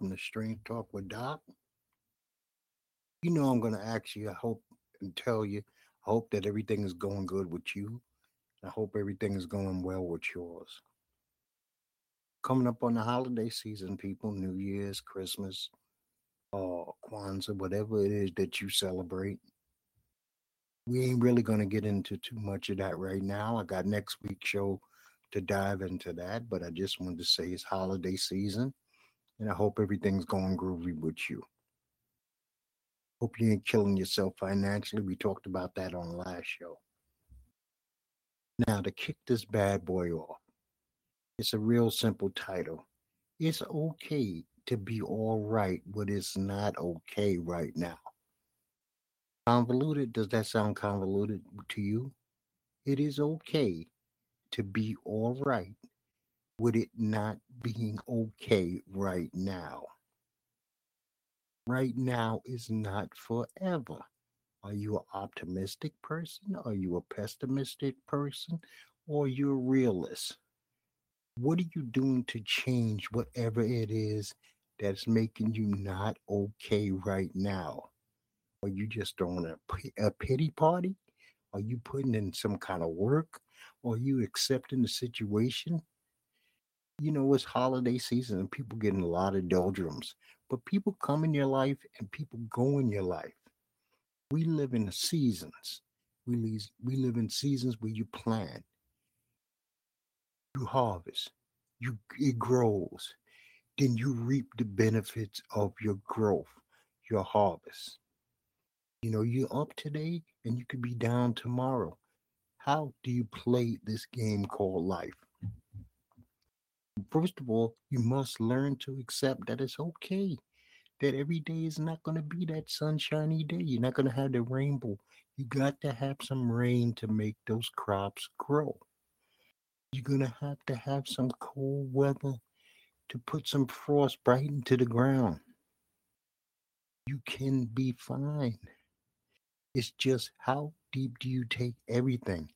Welcome to Strange Talk with Doc. You know, I'm going to ask you, I hope and tell you, I hope that everything is going good with you. I hope everything is going well with yours. Coming up on the holiday season, people, New Year's, Christmas, uh, Kwanzaa, whatever it is that you celebrate. We ain't really going to get into too much of that right now. I got next week's show to dive into that, but I just wanted to say it's holiday season and I hope everything's going groovy with you. Hope you ain't killing yourself financially. We talked about that on the last show. Now, to kick this bad boy off, it's a real simple title. It's okay to be all right, but it's not okay right now. Convoluted, does that sound convoluted to you? It is okay to be all right with it not being okay right now. Right now is not forever. Are you an optimistic person? Are you a pessimistic person? Or you're a realist? What are you doing to change whatever it is that's making you not okay right now? Are you just throwing a, a pity party? Are you putting in some kind of work? Are you accepting the situation? You know, it's holiday season and people getting a lot of doldrums, but people come in your life and people go in your life. We live in seasons. We live, we live in seasons where you plant, you harvest, you it grows, then you reap the benefits of your growth, your harvest. You know, you're up today and you could be down tomorrow. How do you play this game called life? First of all, you must learn to accept that it's okay. That every day is not going to be that sunshiny day. You're not going to have the rainbow. You got to have some rain to make those crops grow. You're going to have to have some cold weather to put some frost right into the ground. You can be fine. It's just how deep do you take everything?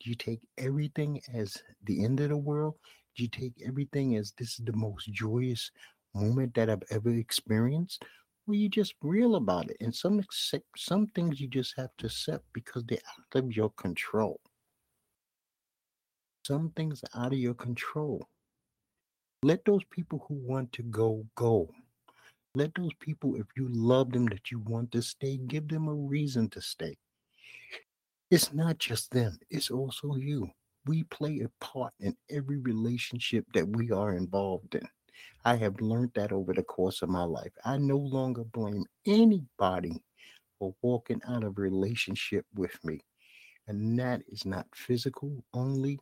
Do you take everything as the end of the world? You take everything as this is the most joyous moment that I've ever experienced? Or you just real about it? And some some things you just have to accept because they're out of your control. Some things are out of your control. Let those people who want to go go. Let those people, if you love them, that you want to stay, give them a reason to stay. It's not just them, it's also you. We play a part in every relationship that we are involved in. I have learned that over the course of my life. I no longer blame anybody for walking out of a relationship with me. And that is not physical only.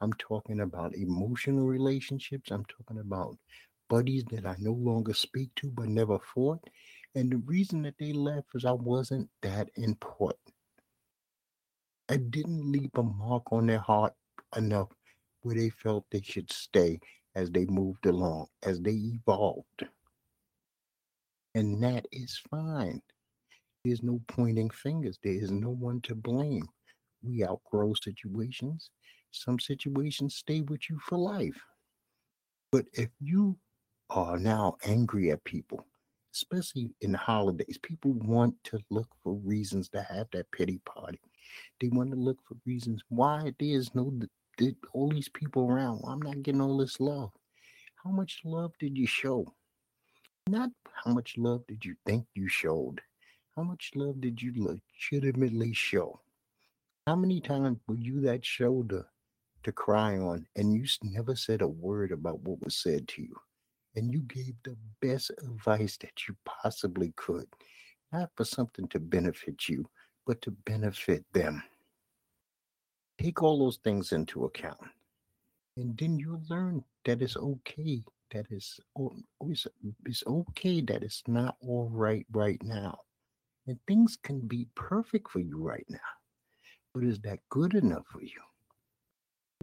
I'm talking about emotional relationships. I'm talking about buddies that I no longer speak to but never fought. And the reason that they left is I wasn't that important. I didn't leave a mark on their heart enough where they felt they should stay as they moved along, as they evolved. And that is fine. There's no pointing fingers. There is no one to blame. We outgrow situations. Some situations stay with you for life. But if you are now angry at people, especially in the holidays. People want to look for reasons to have that pity party. They want to look for reasons why there's no the, all these people around. Why I'm not getting all this love. How much love did you show? Not how much love did you think you showed. How much love did you legitimately show? How many times were you that shoulder to cry on and you never said a word about what was said to you? and you gave the best advice that you possibly could, not for something to benefit you, but to benefit them. Take all those things into account. And then you'll learn that it's okay, that it's, it's, it's okay that it's not all right right now. And things can be perfect for you right now. But is that good enough for you?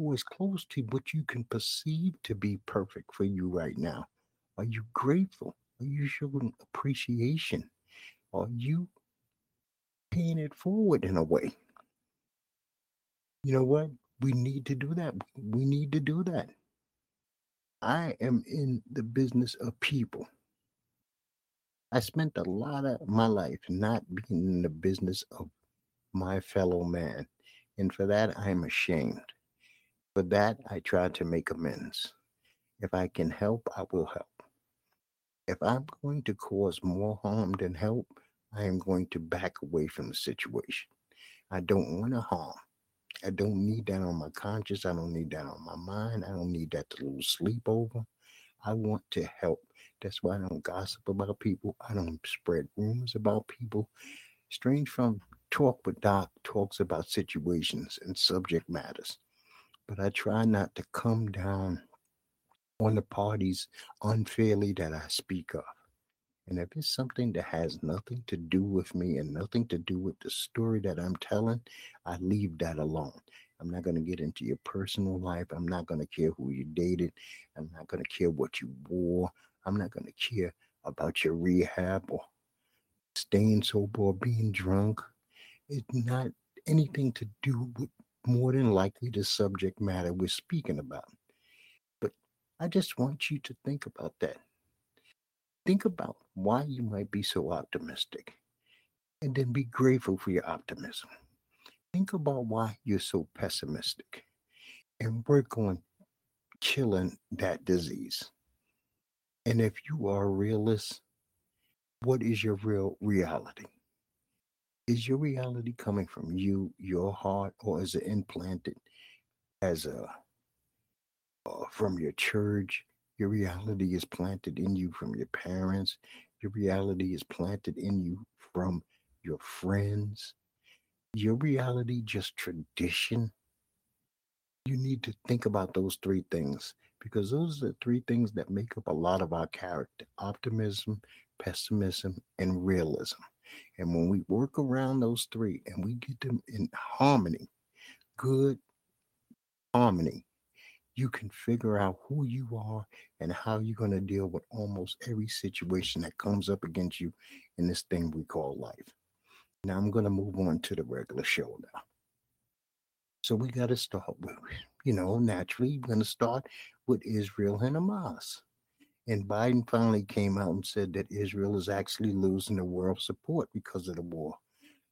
Or is close to what you can perceive to be perfect for you right now? Are you grateful? Are you showing appreciation? Are you paying it forward in a way? You know what? We need to do that. We need to do that. I am in the business of people. I spent a lot of my life not being in the business of my fellow man. And for that, I'm ashamed. For that, I try to make amends. If I can help, I will help. If I'm going to cause more harm than help, I am going to back away from the situation. I don't want to harm. I don't need that on my conscience. I don't need that on my mind. I don't need that to lose sleep over. I want to help. That's why I don't gossip about people. I don't spread rumors about people. Strange from Talk with Doc talks about situations and subject matters, but I try not to come down on the parties unfairly that I speak of. And if it's something that has nothing to do with me and nothing to do with the story that I'm telling, I leave that alone. I'm not going to get into your personal life. I'm not going to care who you dated. I'm not going to care what you wore. I'm not going to care about your rehab or staying sober or being drunk. It's not anything to do with more than likely the subject matter we're speaking about. But I just want you to think about that. Think about why you might be so optimistic and then be grateful for your optimism. Think about why you're so pessimistic and work on killing that disease. And if you are a realist, what is your real reality? Is your reality coming from you, your heart, or is it implanted as a uh, from your church, your reality is planted in you from your parents. Your reality is planted in you from your friends. Your reality just tradition. You need to think about those three things because those are the three things that make up a lot of our character optimism, pessimism, and realism. And when we work around those three and we get them in harmony, good harmony, you can figure out who you are and how you're going to deal with almost every situation that comes up against you in this thing we call life. Now I'm going to move on to the regular show now. So we got to start with, you know, naturally, we're going to start with Israel and Hamas. And Biden finally came out and said that Israel is actually losing the world support because of the war.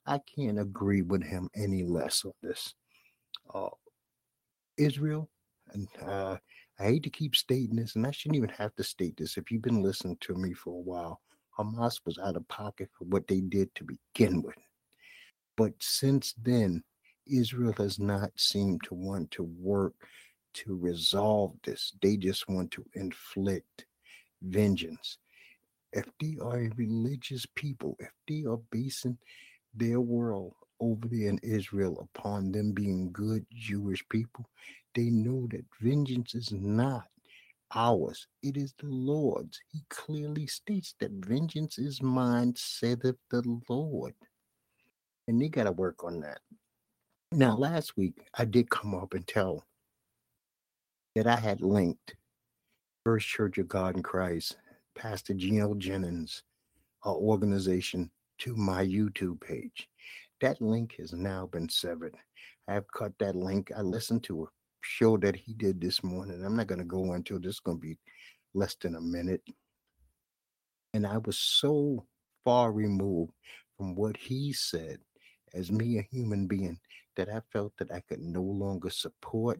I can't agree with him any less on this. Uh, Israel and uh, I hate to keep stating this, and I shouldn't even have to state this. If you've been listening to me for a while, Hamas was out of pocket for what they did to begin with. But since then, Israel has not seemed to want to work to resolve this. They just want to inflict vengeance. If they are a religious people, if they are basing their world over there in Israel upon them being good Jewish people, they know that vengeance is not ours, it is the Lord's. He clearly states that vengeance is mine, saith the Lord. And they got to work on that. Now, last week, I did come up and tell that I had linked First Church of God in Christ, Pastor Gino Jennings, our organization, to my YouTube page. That link has now been severed. I have cut that link. I listened to show that he did this morning. I'm not going to go into this. Is going to be less than a minute. And I was so far removed from what he said as me, a human being, that I felt that I could no longer support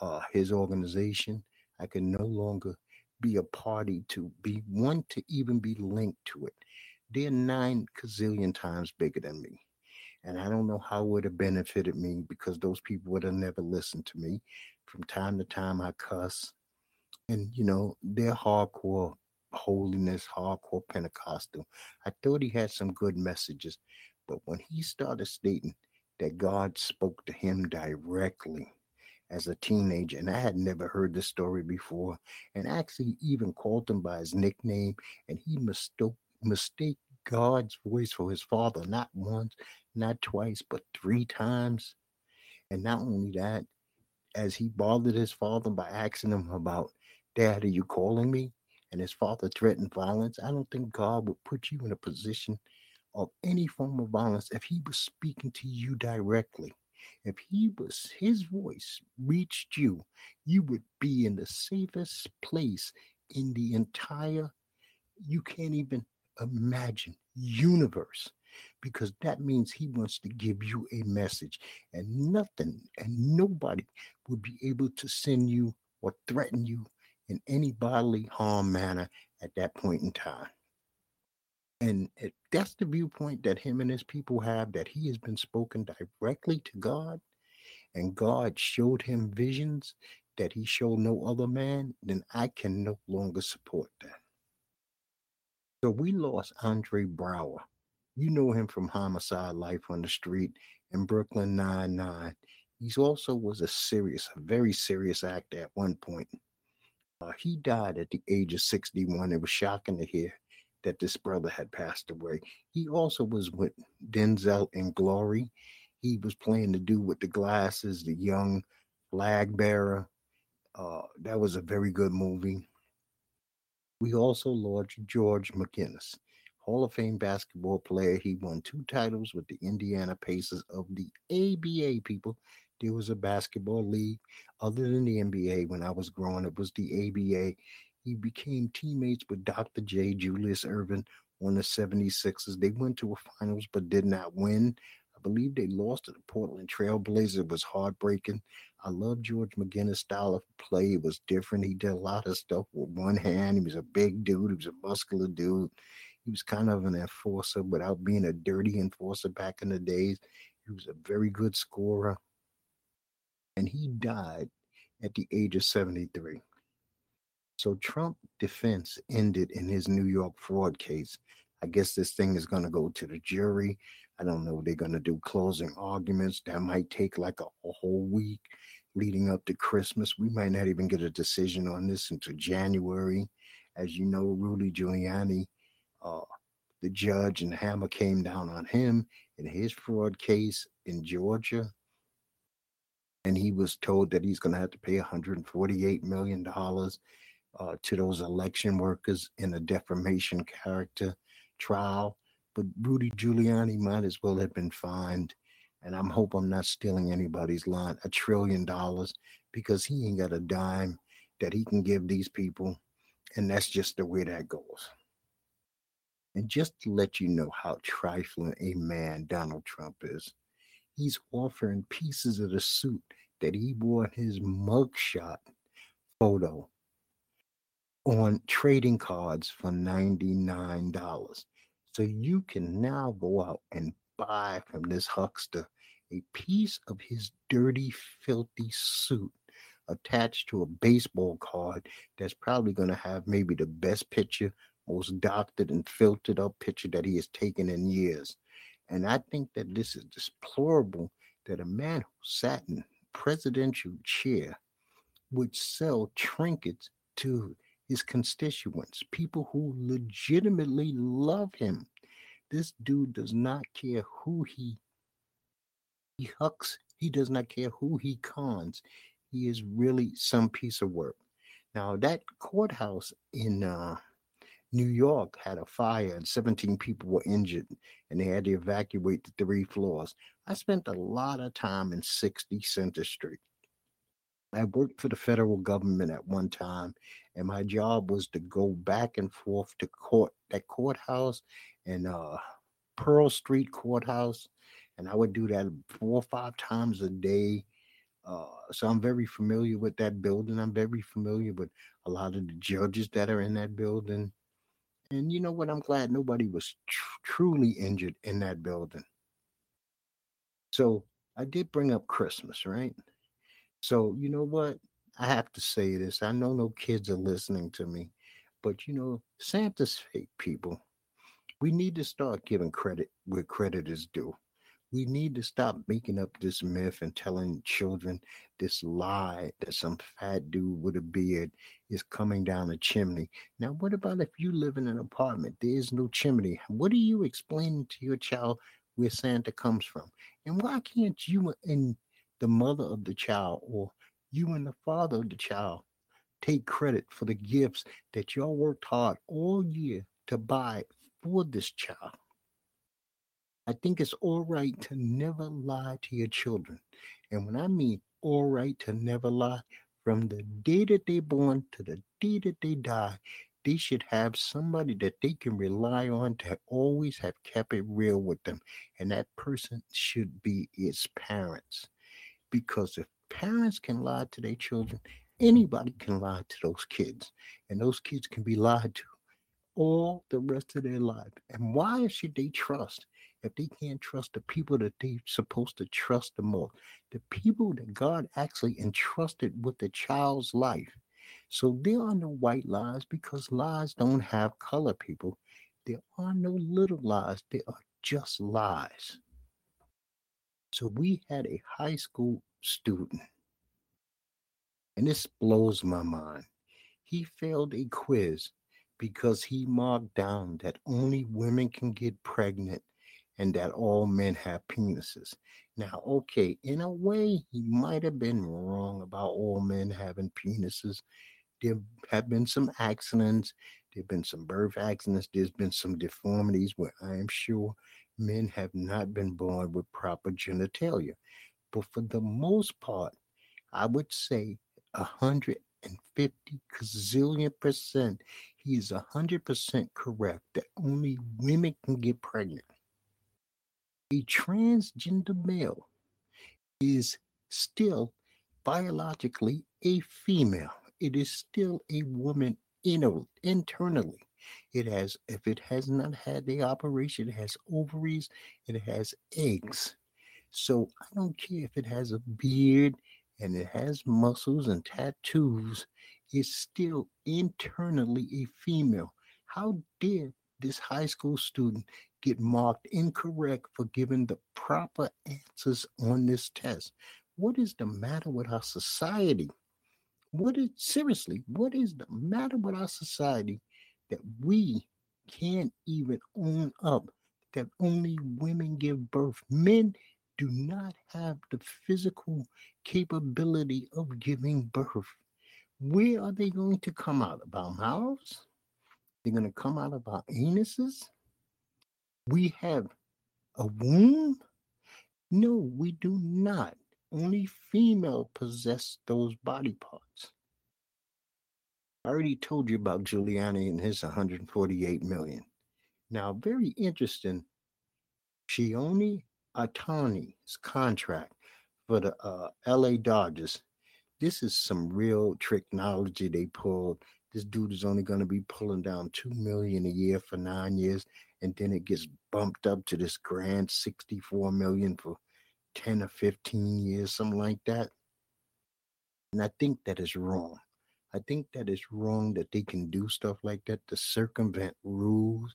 uh, his organization. I could no longer be a party to be one to even be linked to it. They're nine gazillion times bigger than me. And I don't know how it would have benefited me because those people would have never listened to me. From time to time, I cuss. And, you know, they're hardcore holiness, hardcore Pentecostal. I thought he had some good messages. But when he started stating that God spoke to him directly as a teenager, and I had never heard this story before, and actually even called him by his nickname, and he mistook mistake God's voice for his father, not once, not twice, but three times. And not only that, as he bothered his father by asking him about, Dad, are you calling me? And his father threatened violence. I don't think God would put you in a position of any form of violence if he was speaking to you directly. If he was his voice reached you, you would be in the safest place in the entire you can't even imagine universe because that means he wants to give you a message and nothing and nobody would be able to send you or threaten you in any bodily harm manner at that point in time. And if that's the viewpoint that him and his people have that he has been spoken directly to God and God showed him visions that he showed no other man, then I can no longer support that. So we lost Andre Braugher. You know him from Homicide Life on the Street and Brooklyn Nine-Nine. He also was a serious, a very serious actor at one point. Uh, he died at the age of 61. It was shocking to hear that this brother had passed away. He also was with Denzel in Glory. He was playing the dude with the glasses, the young flag bearer. Uh, that was a very good movie. We also lost George McGinnis, Hall of Fame basketball player. He won two titles with the Indiana Pacers of the ABA people. There was a basketball league other than the NBA when I was growing. It was the ABA. He became teammates with Dr. J. Julius Erving on the 76ers. They went to a finals but did not win. I believe they lost to the Portland Trailblazers. It was heartbreaking. I love George McGinnis' style of play. It was different. He did a lot of stuff with one hand. He was a big dude. He was a muscular dude. He was kind of an enforcer without being a dirty enforcer back in the days. He was a very good scorer. And he died at the age of 73. So Trump defense ended in his New York fraud case. I guess this thing is going to go to the jury. I don't know. They're going to do closing arguments. That might take like a, a, whole week leading up to Christmas. We might not even get a decision on this until January. As you know, Rudy Giuliani, uh, the judge and hammer came down on him in his fraud case in Georgia. And he was told that he's going to have to pay $148 million uh, to those election workers in a defamation character trial. But Rudy Giuliani might as well have been fined. And I'm hope I'm not stealing anybody's line, a trillion dollars, because he ain't got a dime that he can give these people. And that's just the way that goes. And just to let you know how trifling a man Donald Trump is, he's offering pieces of the suit that he wore in his mugshot photo on trading cards for $99. So you can now go out and buy from this huckster a piece of his dirty, filthy suit attached to a baseball card that's probably going to have maybe the best picture, most doctored and filtered up picture that he has taken in years. And I think that this is deplorable that a man who sat in presidential chair would sell trinkets to his constituents, people who legitimately love him. This dude does not care who he he hucks, he does not care who he cons. He is really some piece of work. Now that courthouse in uh, New York had a fire and 17 people were injured and they had to evacuate the three floors. I spent a lot of time in 60 Center Street. I worked for the federal government at one time, and my job was to go back and forth to court, that courthouse and uh, Pearl Street Courthouse, and I would do that four or five times a day. Uh, so I'm very familiar with that building. I'm very familiar with a lot of the judges that are in that building. And you know what? I'm glad nobody was tr- truly injured in that building. So I did bring up Christmas, right? So, you know what? I have to say this. I know no kids are listening to me, but you know, Santa's fake people. We need to start giving credit where credit is due. We need to stop making up this myth and telling children this lie that some fat dude with a beard is coming down a chimney. Now, what about if you live in an apartment? There is no chimney. What are you explaining to your child where Santa comes from? And why can't you and the mother of the child or you and the father of the child take credit for the gifts that y'all worked hard all year to buy for this child. I think it's all right to never lie to your children. And when I mean all right to never lie, from the day that they're born to the day that they die, they should have somebody that they can rely on to always have kept it real with them. And that person should be its parents. Because if parents can lie to their children, anybody can lie to those kids. And those kids can be lied to all the rest of their life. And why should they trust? If they can't trust the people that they're supposed to trust the most, the people that God actually entrusted with the child's life. So there are no white lies because lies don't have color, people. There are no little lies, they are just lies. So we had a high school student, and this blows my mind. He failed a quiz because he marked down that only women can get pregnant and that all men have penises. Now, okay, in a way, he might have been wrong about all men having penises. There have been some accidents, there have been some birth accidents, there's been some deformities where I am sure men have not been born with proper genitalia. But for the most part, I would say 150 gazillion percent, he is 100% correct that only women can get pregnant a transgender male is still biologically a female. It is still a woman inner, internally. It has, if it has not had the operation, it has ovaries, it has eggs. So I don't care if it has a beard and it has muscles and tattoos, it's still internally a female. How dare this high school student get marked incorrect for giving the proper answers on this test. What is the matter with our society? What is seriously, what is the matter with our society that we can't even own up that only women give birth? Men do not have the physical capability of giving birth. Where are they going to come out? Of our mouths? They're going to come out of our anuses? We have a womb? No, we do not. Only female possess those body parts. I already told you about Giuliani and his 148 million. Now, very interesting. Shohei Ohtani's contract for the uh, LA Dodgers. This is some real technology they pulled. This dude is only going to be pulling down two million a year for nine years and then it gets bumped up to this grand 64 million for 10 or 15 years, something like that. And I think that is wrong. I think that is wrong that they can do stuff like that to circumvent rules.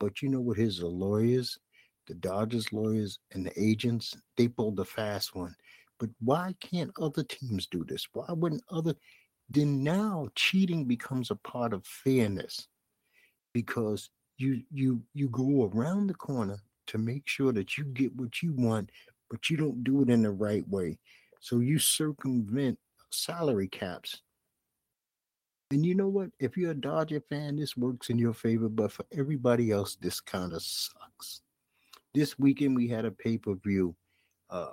But you know what his lawyers, the Dodgers lawyers and the agents, they pulled the fast one. But why can't other teams do this? Why wouldn't other then now cheating becomes a part of fairness because you you you go around the corner to make sure that you get what you want, but you don't do it in the right way. So you circumvent salary caps. And you know what? If you're a Dodger fan, this works in your favor, but for everybody else, this kind of sucks. This weekend we had a pay-per-view. Uh,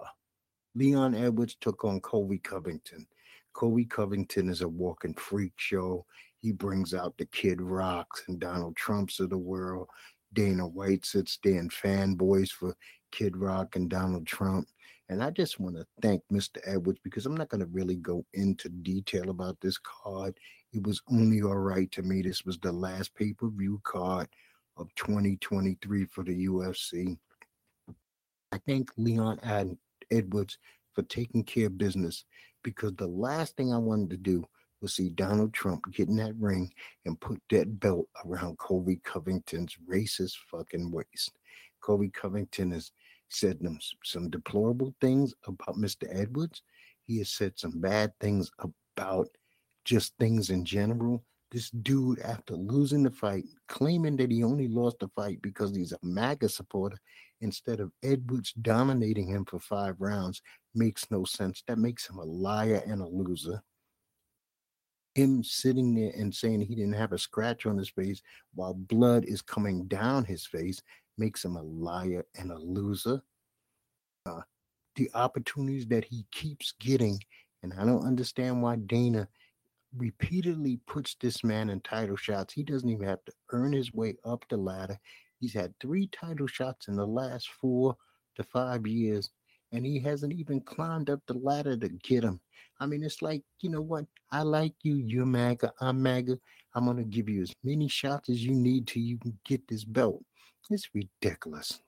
Leon Edwards took on Colby Covington. Colby Covington is a walking freak show. He brings out the Kid Rocks and Donald Trumps of the world. Dana White sits there and fanboys for Kid Rock and Donald Trump. And I just want to thank Mr. Edwards because I'm not going to really go into detail about this card. It was only all right to me. This was the last pay per view card of 2023 for the UFC. I thank Leon Edwards for taking care of business because the last thing I wanted to do will see Donald Trump get in that ring and put that belt around Colby Covington's racist fucking waist. Colby Covington has said them some deplorable things about Mr. Edwards. He has said some bad things about just things in general. This dude, after losing the fight, claiming that he only lost the fight because he's a MAGA supporter, instead of Edwards dominating him for five rounds, makes no sense. That makes him a liar and a loser. Him sitting there and saying he didn't have a scratch on his face while blood is coming down his face makes him a liar and a loser. Uh, the opportunities that he keeps getting, and I don't understand why Dana repeatedly puts this man in title shots. He doesn't even have to earn his way up the ladder. He's had three title shots in the last four to five years, and he hasn't even climbed up the ladder to get him. I mean, it's like, you know what? I like you. You're MAGA. I'm MAGA. I'm going to give you as many shots as you need to you can get this belt. It's ridiculous.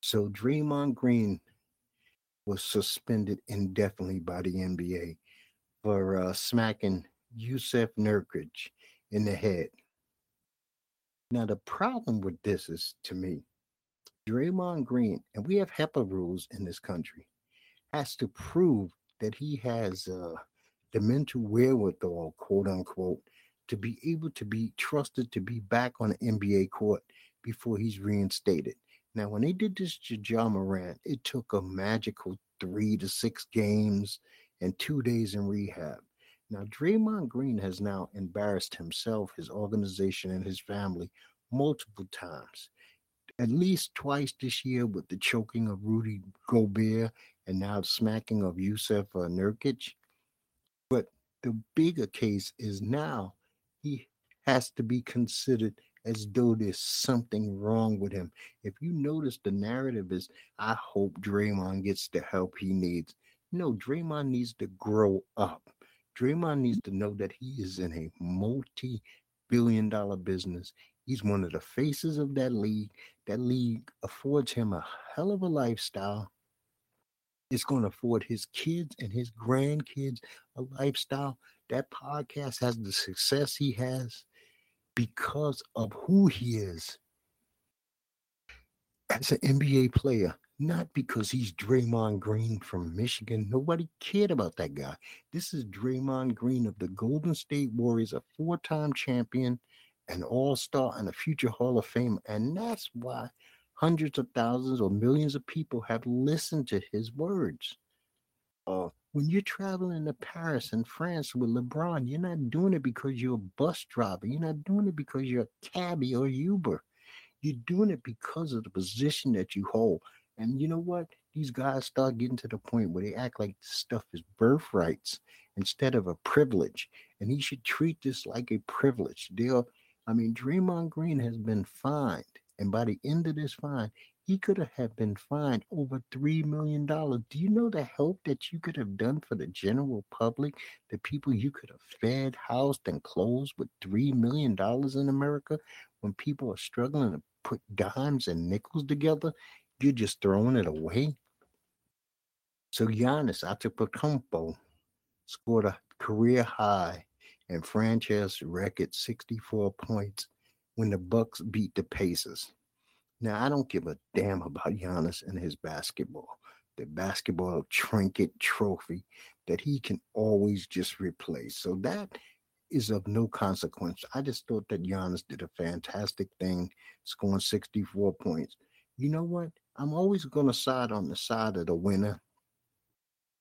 So Draymond Green was suspended indefinitely by the NBA for uh, smacking Jusuf Nurkic in the head. Now, the problem with this is to me, Draymond Green, and we have HIPAA rules in this country, has to prove that he has uh, the mental wherewithal, quote unquote, to be able to be trusted to be back on the NBA court before he's reinstated. Now, when they did this to Ja Morant, it took a magical three to six games and two days in rehab. Now, Draymond Green has now embarrassed himself, his organization, and his family multiple times. At least twice this year with the choking of Rudy Gobert and now the smacking of Jusuf uh, Nurkic. But the bigger case is now he has to be considered as though there's something wrong with him. If you notice, the narrative is, I hope Draymond gets the help he needs. No, Draymond needs to grow up. Draymond needs to know that he is in a multi billion dollar business. He's one of the faces of that league. That league affords him a hell of a lifestyle it's going to afford his kids and his grandkids a lifestyle. That podcast has the success he has because of who he is as an NBA player, not because he's Draymond Green from Michigan. Nobody cared about that guy. This is Draymond Green of the Golden State Warriors, a four time champion, an all star, and a future Hall of Fame. And that's why hundreds of thousands or millions of people have listened to his words. Uh, when you're traveling to Paris and France with LeBron, you're not doing it because you're a bus driver. You're not doing it because you're a cabbie or Uber. You're doing it because of the position that you hold. And you know what? These guys start getting to the point where they act like stuff is birthrights instead of a privilege. And he should treat this like a privilege. They'll, I mean, Draymond Green has been fined and by the end of this fine, he could have been fined over $3 million. Do you know the help that you could have done for the general public, the people you could have fed, housed, and clothed with $3 million in America when people are struggling to put dimes and nickels together? You're just throwing it away. So Giannis Antetokounmpo scored a career high and franchise record 64 points when the Bucks beat the Pacers. Now I don't give a damn about Giannis and his basketball, the basketball trinket trophy that he can always just replace. So that is of no consequence. I just thought that Giannis did a fantastic thing, scoring 64 points. You know what? I'm always going to side on the side of the winner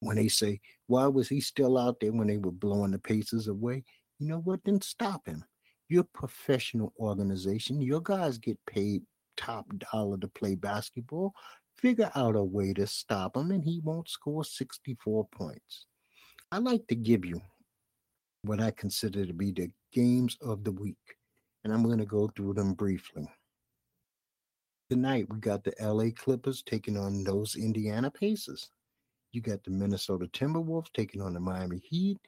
when they say, why was he still out there when they were blowing the Pacers away? You know what? Then stop him. You're a professional organization. Your guys get paid top dollar to play basketball. Figure out a way to stop him, and he won't score 64 points. I like to give you what I consider to be the games of the week, and I'm going to go through them briefly. Tonight, we got the LA Clippers taking on those Indiana Pacers. You got the Minnesota Timberwolves taking on the Miami Heat.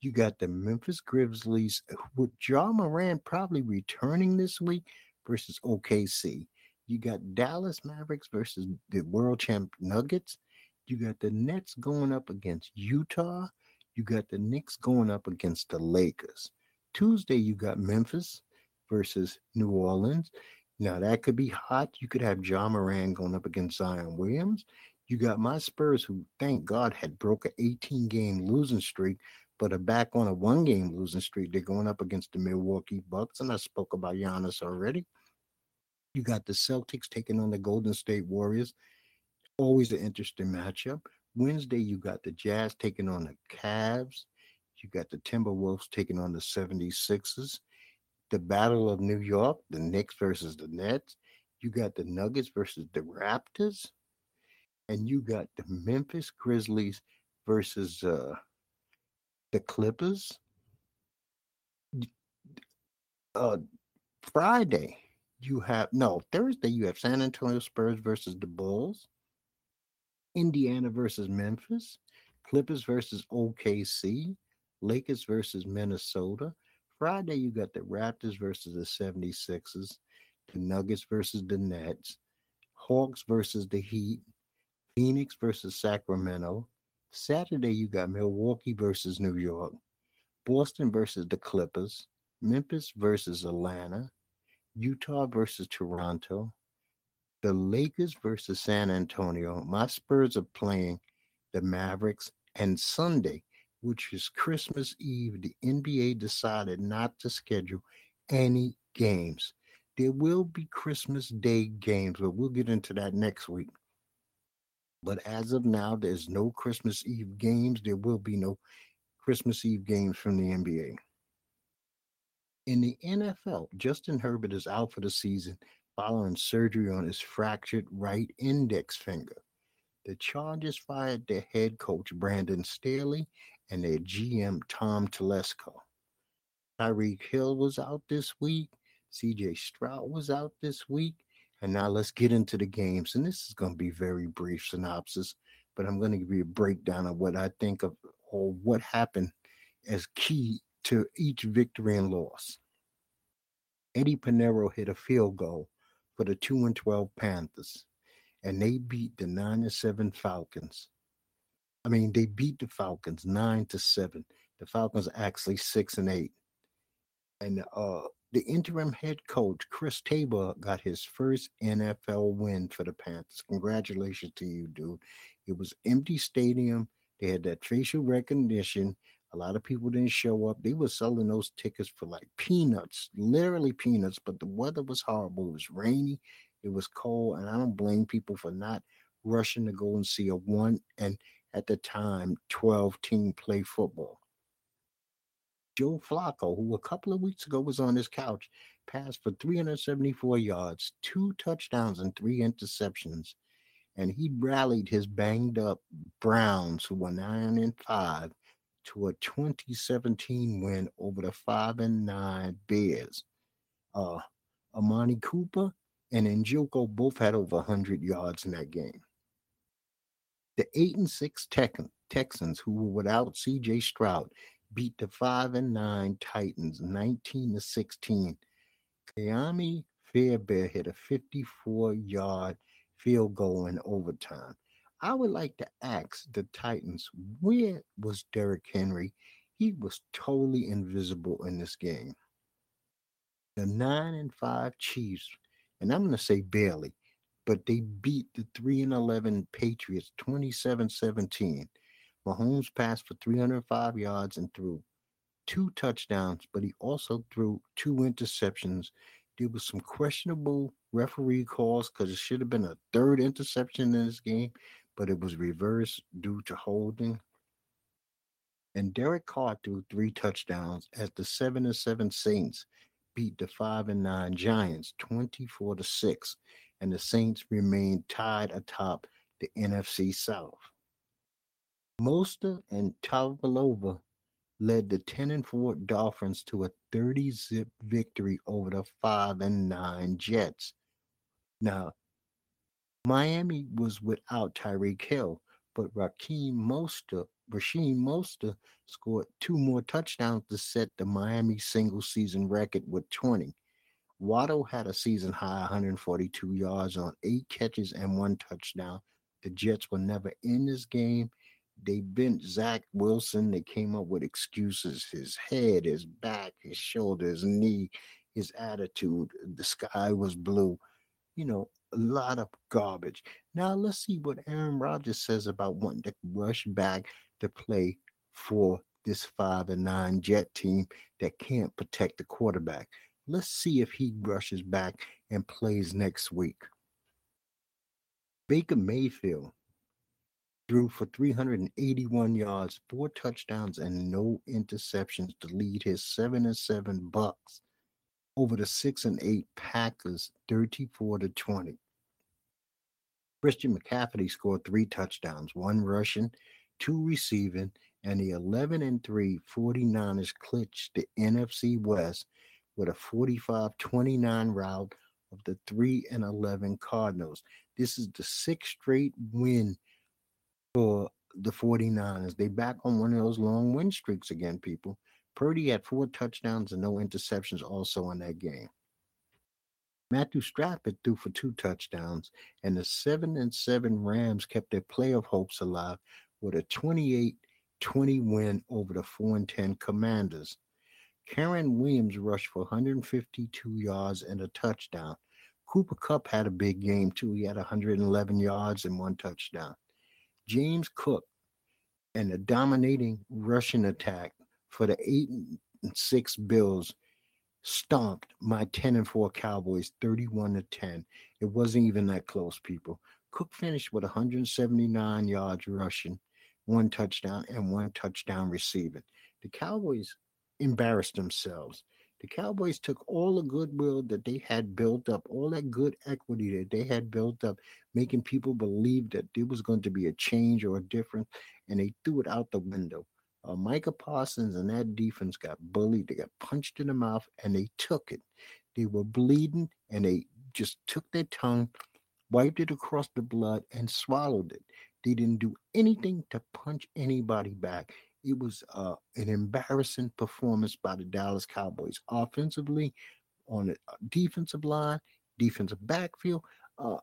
You got the Memphis Grizzlies uh, with Ja Moran probably returning this week versus OKC. You got Dallas Mavericks versus the world champ Nuggets. You got the Nets going up against Utah. You got the Knicks going up against the Lakers. Tuesday, you got Memphis versus New Orleans. Now that could be hot. You could have John Moran going up against Zion Williams. You got my Spurs, who thank God had broke an 18 game losing streak, but are back on a one game losing streak. They're going up against the Milwaukee Bucks, and I spoke about Giannis already. You got the Celtics taking on the Golden State Warriors. Always an interesting matchup. Wednesday, you got the Jazz taking on the Cavs. You got the Timberwolves taking on the 76ers. The Battle of New York, the Knicks versus the Nets. You got the Nuggets versus the Raptors. And you got the Memphis Grizzlies versus uh, the Clippers. Uh, Friday, you have no Thursday. You have San Antonio Spurs versus the Bulls. Indiana versus Memphis. Clippers versus OKC. Lakers versus Minnesota. Friday, you got the Raptors versus the 76ers. The Nuggets versus the Nets. Hawks versus the Heat. Phoenix versus Sacramento. Saturday, you got Milwaukee versus New York. Boston versus the Clippers. Memphis versus Atlanta. Utah versus Toronto, the Lakers versus San Antonio. My Spurs are playing the Mavericks, and Sunday, which is Christmas Eve, the NBA decided not to schedule any games. There will be Christmas Day games, but we'll get into that next week. But as of now, there's no Christmas Eve games. There will be no Christmas Eve games from the NBA. In the NFL, Justin Herbert is out for the season following surgery on his fractured right index finger. The Chargers fired their head coach Brandon Staley and their GM Tom Telesco. Tyreek Hill was out this week. CJ Stroud was out this week. And now let's get into the games. And this is going to be very brief synopsis, but I'm going to give you a breakdown of what I think of or what happened as key to each victory and loss. Eddie Piñeiro hit a field goal for the 2 and 12 Panthers, and they beat the 9 and 7 Falcons. I mean, they beat the Falcons 9 to 7. The Falcons actually 6 and 8. And uh, the interim head coach, Chris Tabor, got his first NFL win for the Panthers. Congratulations to you, dude. It was empty stadium. They had that facial recognition. A lot of people didn't show up. They were selling those tickets for like peanuts, literally peanuts, but the weather was horrible. It was rainy, it was cold, and I don't blame people for not rushing to go and see a one and at the time 12 team play football. Joe Flacco, who a couple of weeks ago was on his couch, passed for 374 yards, two touchdowns, and three interceptions. And he rallied his banged up Browns, who were nine and five, to a 2017 win over the five and nine Bears. Uh, Amari Cooper and Njoku both had over 100 yards in that game. The eight and six Texans, who were without C.J. Stroud, beat the five and nine Titans 19 to 16. Ka'imi Fairbairn hit a 54 yard field goal in overtime. I would like to ask the Titans, where was Derrick Henry? He was totally invisible in this game. The nine and five Chiefs, and I'm going to say barely, but they beat the 3 and 11 Patriots 27 17. Mahomes passed for 305 yards and threw two touchdowns, but he also threw two interceptions. There was some questionable referee calls because it should have been a third interception in this game but it was reversed due to holding. And Derek Carr threw three touchdowns as the seven and seven Saints beat the five and nine Giants 24 to 6, and the Saints remained tied atop the NFC South. Mostert and Tagovailoa led the 10 and 4 Dolphins to a 30 zip victory over the 5 and 9 Jets. Now, Miami was without Tyreek Hill, but Raheem Mostert, Raheem Mostert scored two more touchdowns to set the Miami single season record with 20. Waddle had a season high 142 yards on eight catches and one touchdown. The Jets were never in this game. They bent Zach Wilson. They came up with excuses his head, his back, his shoulders, knee, his attitude. The sky was blue. You know, a lot of garbage. Now let's see what Aaron Rodgers says about wanting to rush back to play for this five and nine Jet team that can't protect the quarterback. Let's see if he rushes back and plays next week. Baker Mayfield threw for 381 yards, four touchdowns, and no interceptions to lead his seven and seven Bucks over the six and eight Packers, 34 to 20. Christian McCaffrey scored three touchdowns, one rushing, two receiving, and the 11 and 3 49ers clinched the NFC West with a 45 29 rout of the 3 and 11 Cardinals. This is the sixth straight win for the 49ers. They back on one of those long win streaks again, people. Purdy had four touchdowns and no interceptions also in that game. Matthew Stafford threw for two touchdowns, and the seven and seven Rams kept their playoff hopes alive with a 28 20 win over the 4 and 10 Commanders. Kyren Williams rushed for 152 yards and a touchdown. Cooper Kupp had a big game too. He had 111 yards and one touchdown. James Cook and a dominating rushing attack for the 8 and 6 Bills stomped my 10 and 4 Cowboys 31 to 10. It wasn't even that close, people. Cook finished with 179 yards rushing, one touchdown, and one touchdown receiving. The Cowboys embarrassed themselves. The Cowboys took all the goodwill that they had built up, all that good equity that they had built up, making people believe that there was going to be a change or a difference, and they threw it out the window. Uh, Micah Parsons and that defense got bullied. They got punched in the mouth, and they took it. They were bleeding, and they just took their tongue, wiped it across the blood, and swallowed it. They didn't do anything to punch anybody back. It was uh, an embarrassing performance by the Dallas Cowboys offensively, on the uh, defensive line, defensive backfield. Uh,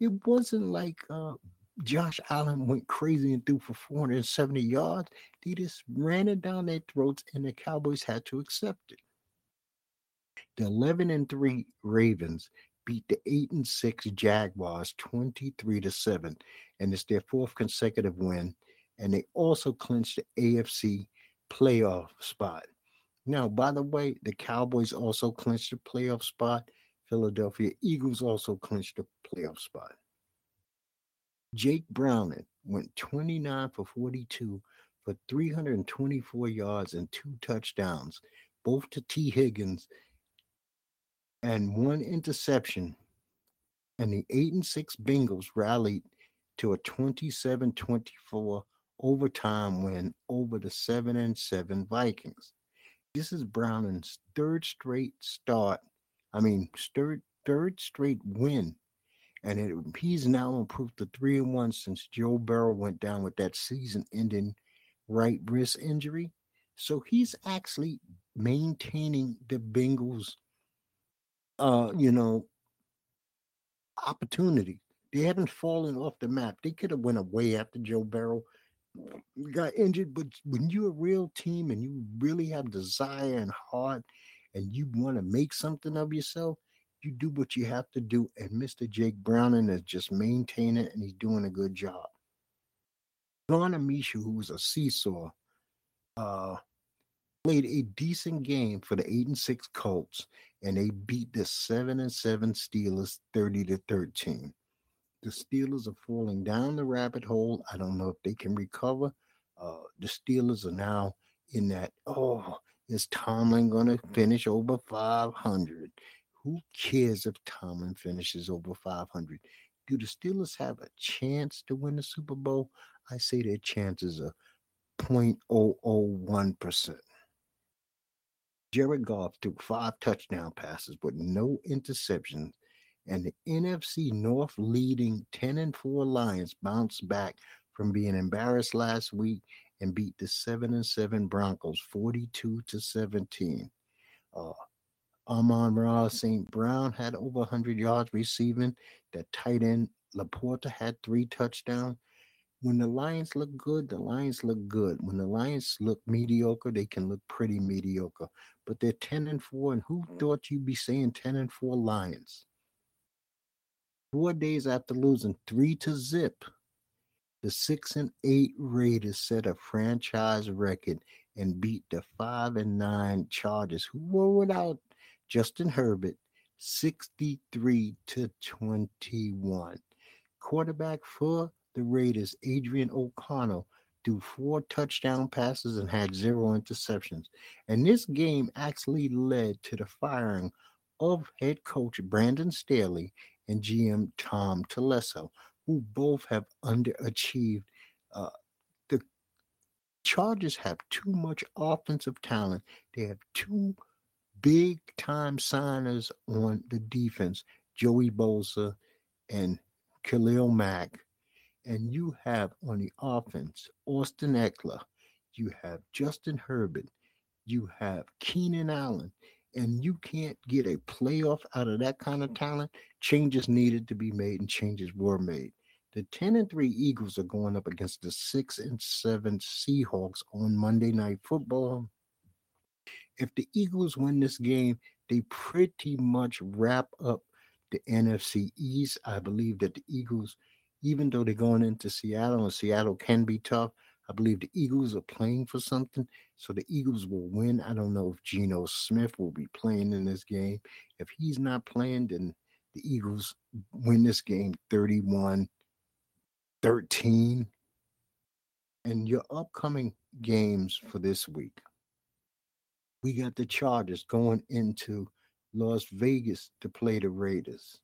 it wasn't like uh, Josh Allen went crazy and threw for 470 yards. They just ran it down their throats, and the Cowboys had to accept it. The 11 and 3 Ravens beat the 8 and 6 Jaguars 23 to 7, and it's their fourth consecutive win and they also clinched the AFC playoff spot. Now, by the way, the Cowboys also clinched the playoff spot. Philadelphia Eagles also clinched the playoff spot. Jake Browning went 29 for 42 for 324 yards and two touchdowns, both to Tee Higgins, and one interception. And the 8 and 6 Bengals rallied to a 27 24 overtime win over the 7 and 7 Vikings. This is Browning's third straight start. I mean, third third straight win. And it, he's now improved to 3 and 1 since Joe Burrow went down with that season ending right wrist injury. So he's actually maintaining the Bengals uh, you know, opportunity. They haven't fallen off the map. They could have went away after Joe Burrow got injured, but when you're a real team and you really have desire and heart and you want to make something of yourself, you do what you have to do. And Mr. Jake Browning is just maintaining it and he's doing a good job. Gardner Minshew, who was a seesaw, uh, played a decent game for the eight and six Colts, and they beat the seven and seven Steelers 30 to 13. The Steelers are falling down the rabbit hole. I don't know if they can recover. Uh, the Steelers are now in that, oh, is Tomlin going to finish over 500? Who cares if Tomlin finishes over 500? Do the Steelers have a chance to win the Super Bowl? I say their chances are 0.001%. Jared Goff threw five touchdown passes with no interceptions and the NFC North leading 10 and 4 Lions bounced back from being embarrassed last week and beat the 7 and 7 Broncos 42 to 17. Uh, Amon-Ra St. Brown had over 100 yards receiving. That tight end LaPorta had three touchdowns. When the Lions look good, the Lions look good. When the Lions look mediocre, they can look pretty mediocre. But they're 10 and 4, and who thought you'd be saying 10 and 4 Lions? Four days after losing three to zip, the six and eight Raiders set a franchise record and beat the five and nine Chargers, who were without Justin Herbert, 63 to 21. Quarterback for the Raiders, Aidan O'Connell, threw four touchdown passes and had zero interceptions. And this game actually led to the firing of head coach Brandon Staley and GM Tom Telesco, who both have underachieved. Uh, the Chargers have too much offensive talent. They have two big time signers on the defense, Joey Bosa and Khalil Mack and you have on the offense Austin Ekeler, you have Justin Herbert, you have Keenan Allen, and you can't get a playoff out of that kind of talent, changes needed to be made and changes were made. The 10 and 3 Eagles are going up against the 6 and 7 Seahawks on Monday Night Football. If the Eagles win this game, they pretty much wrap up the NFC East. I believe that the Eagles even though they're going into Seattle and Seattle can be tough, I believe the Eagles are playing for something. So the Eagles will win. I don't know if Geno Smith will be playing in this game. If he's not playing, then the Eagles win this game 31 13. And your upcoming games for this week, we got the Chargers going into Las Vegas to play the Raiders.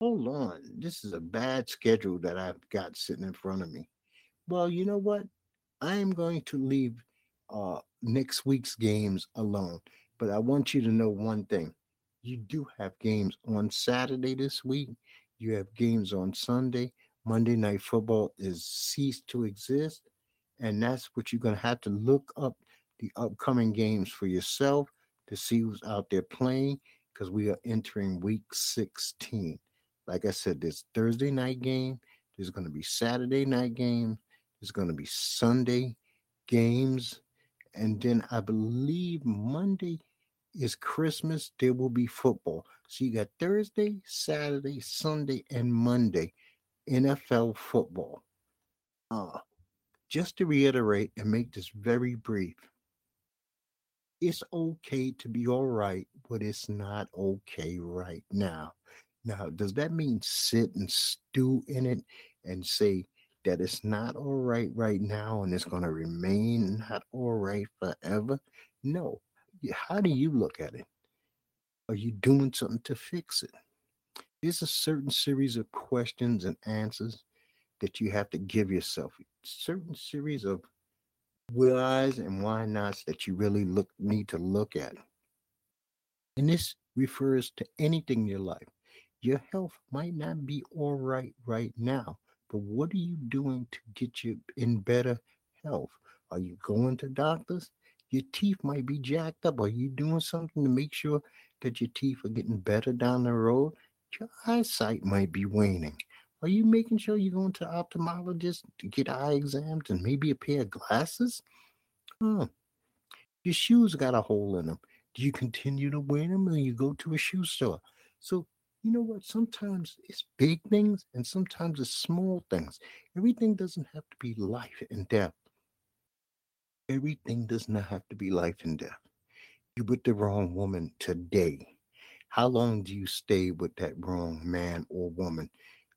Hold on. This is a bad schedule that I've got sitting in front of me. Well, you know what? I am going to leave uh, next week's games alone. But I want you to know one thing. You do have games on Saturday this week. You have games on Sunday. Monday Night Football is ceased to exist. And that's what you're going to have to look up the upcoming games for yourself to see who's out there playing because we are entering week 16. Like I said, there's Thursday night game. There's going to be Saturday night game. There's going to be Sunday games. And then I believe Monday is Christmas. There will be football. So you got Thursday, Saturday, Sunday, and Monday NFL football. Uh, just to reiterate and make this very brief, it's okay to be all right, but it's not okay right now. Now, does that mean sit and stew in it and say that it's not all right right now and it's going to remain not all right forever? No. How do you look at it? Are you doing something to fix it? There's a certain series of questions and answers that you have to give yourself. Certain series of whys and why nots that you really look need to look at. And this refers to anything in your life. Your health might not be all right right now, but what are you doing to get you in better health? Are you going to doctors? Your teeth might be jacked up. Are you doing something to make sure that your teeth are getting better down the road? Your eyesight might be waning. Are you making sure you're going to ophthalmologist to get eye exams and maybe a pair of glasses? Huh. Your shoes got a hole in them. Do you continue to wear them or you go to a shoe store? So you know what? Sometimes it's big things and sometimes it's small things. Everything doesn't have to be life and death. Everything does not have to be life and death. You with the wrong woman today. How long do you stay with that wrong man or woman?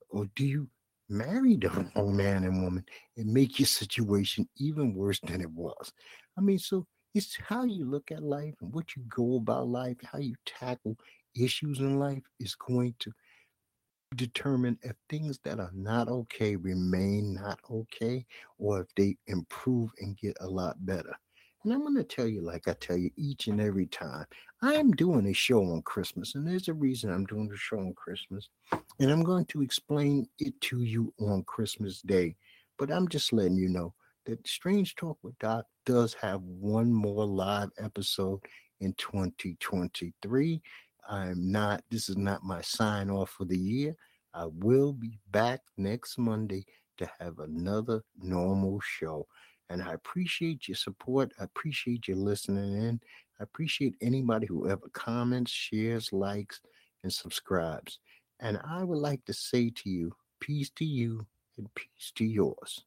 Or do you marry the wrong man and woman and make your situation even worse than it was? I mean, so it's how you look at life and what you go about life, how you tackle issues in life is going to determine if things that are not okay remain not okay or if they improve and get a lot better. And I'm going to tell you, like I tell you each and every time, I am doing a show on Christmas, and there's a reason I'm doing the show on Christmas. And I'm going to explain it to you on Christmas Day. But I'm just letting you know that Strange Talk with Doc does have one more live episode in 2023. I'm not, this is not my sign off for the year. I will be back next Monday to have another normal show. And I appreciate your support. I appreciate you listening in. I appreciate anybody who ever comments, shares, likes, and subscribes. And I would like to say to you, peace to you and peace to yours.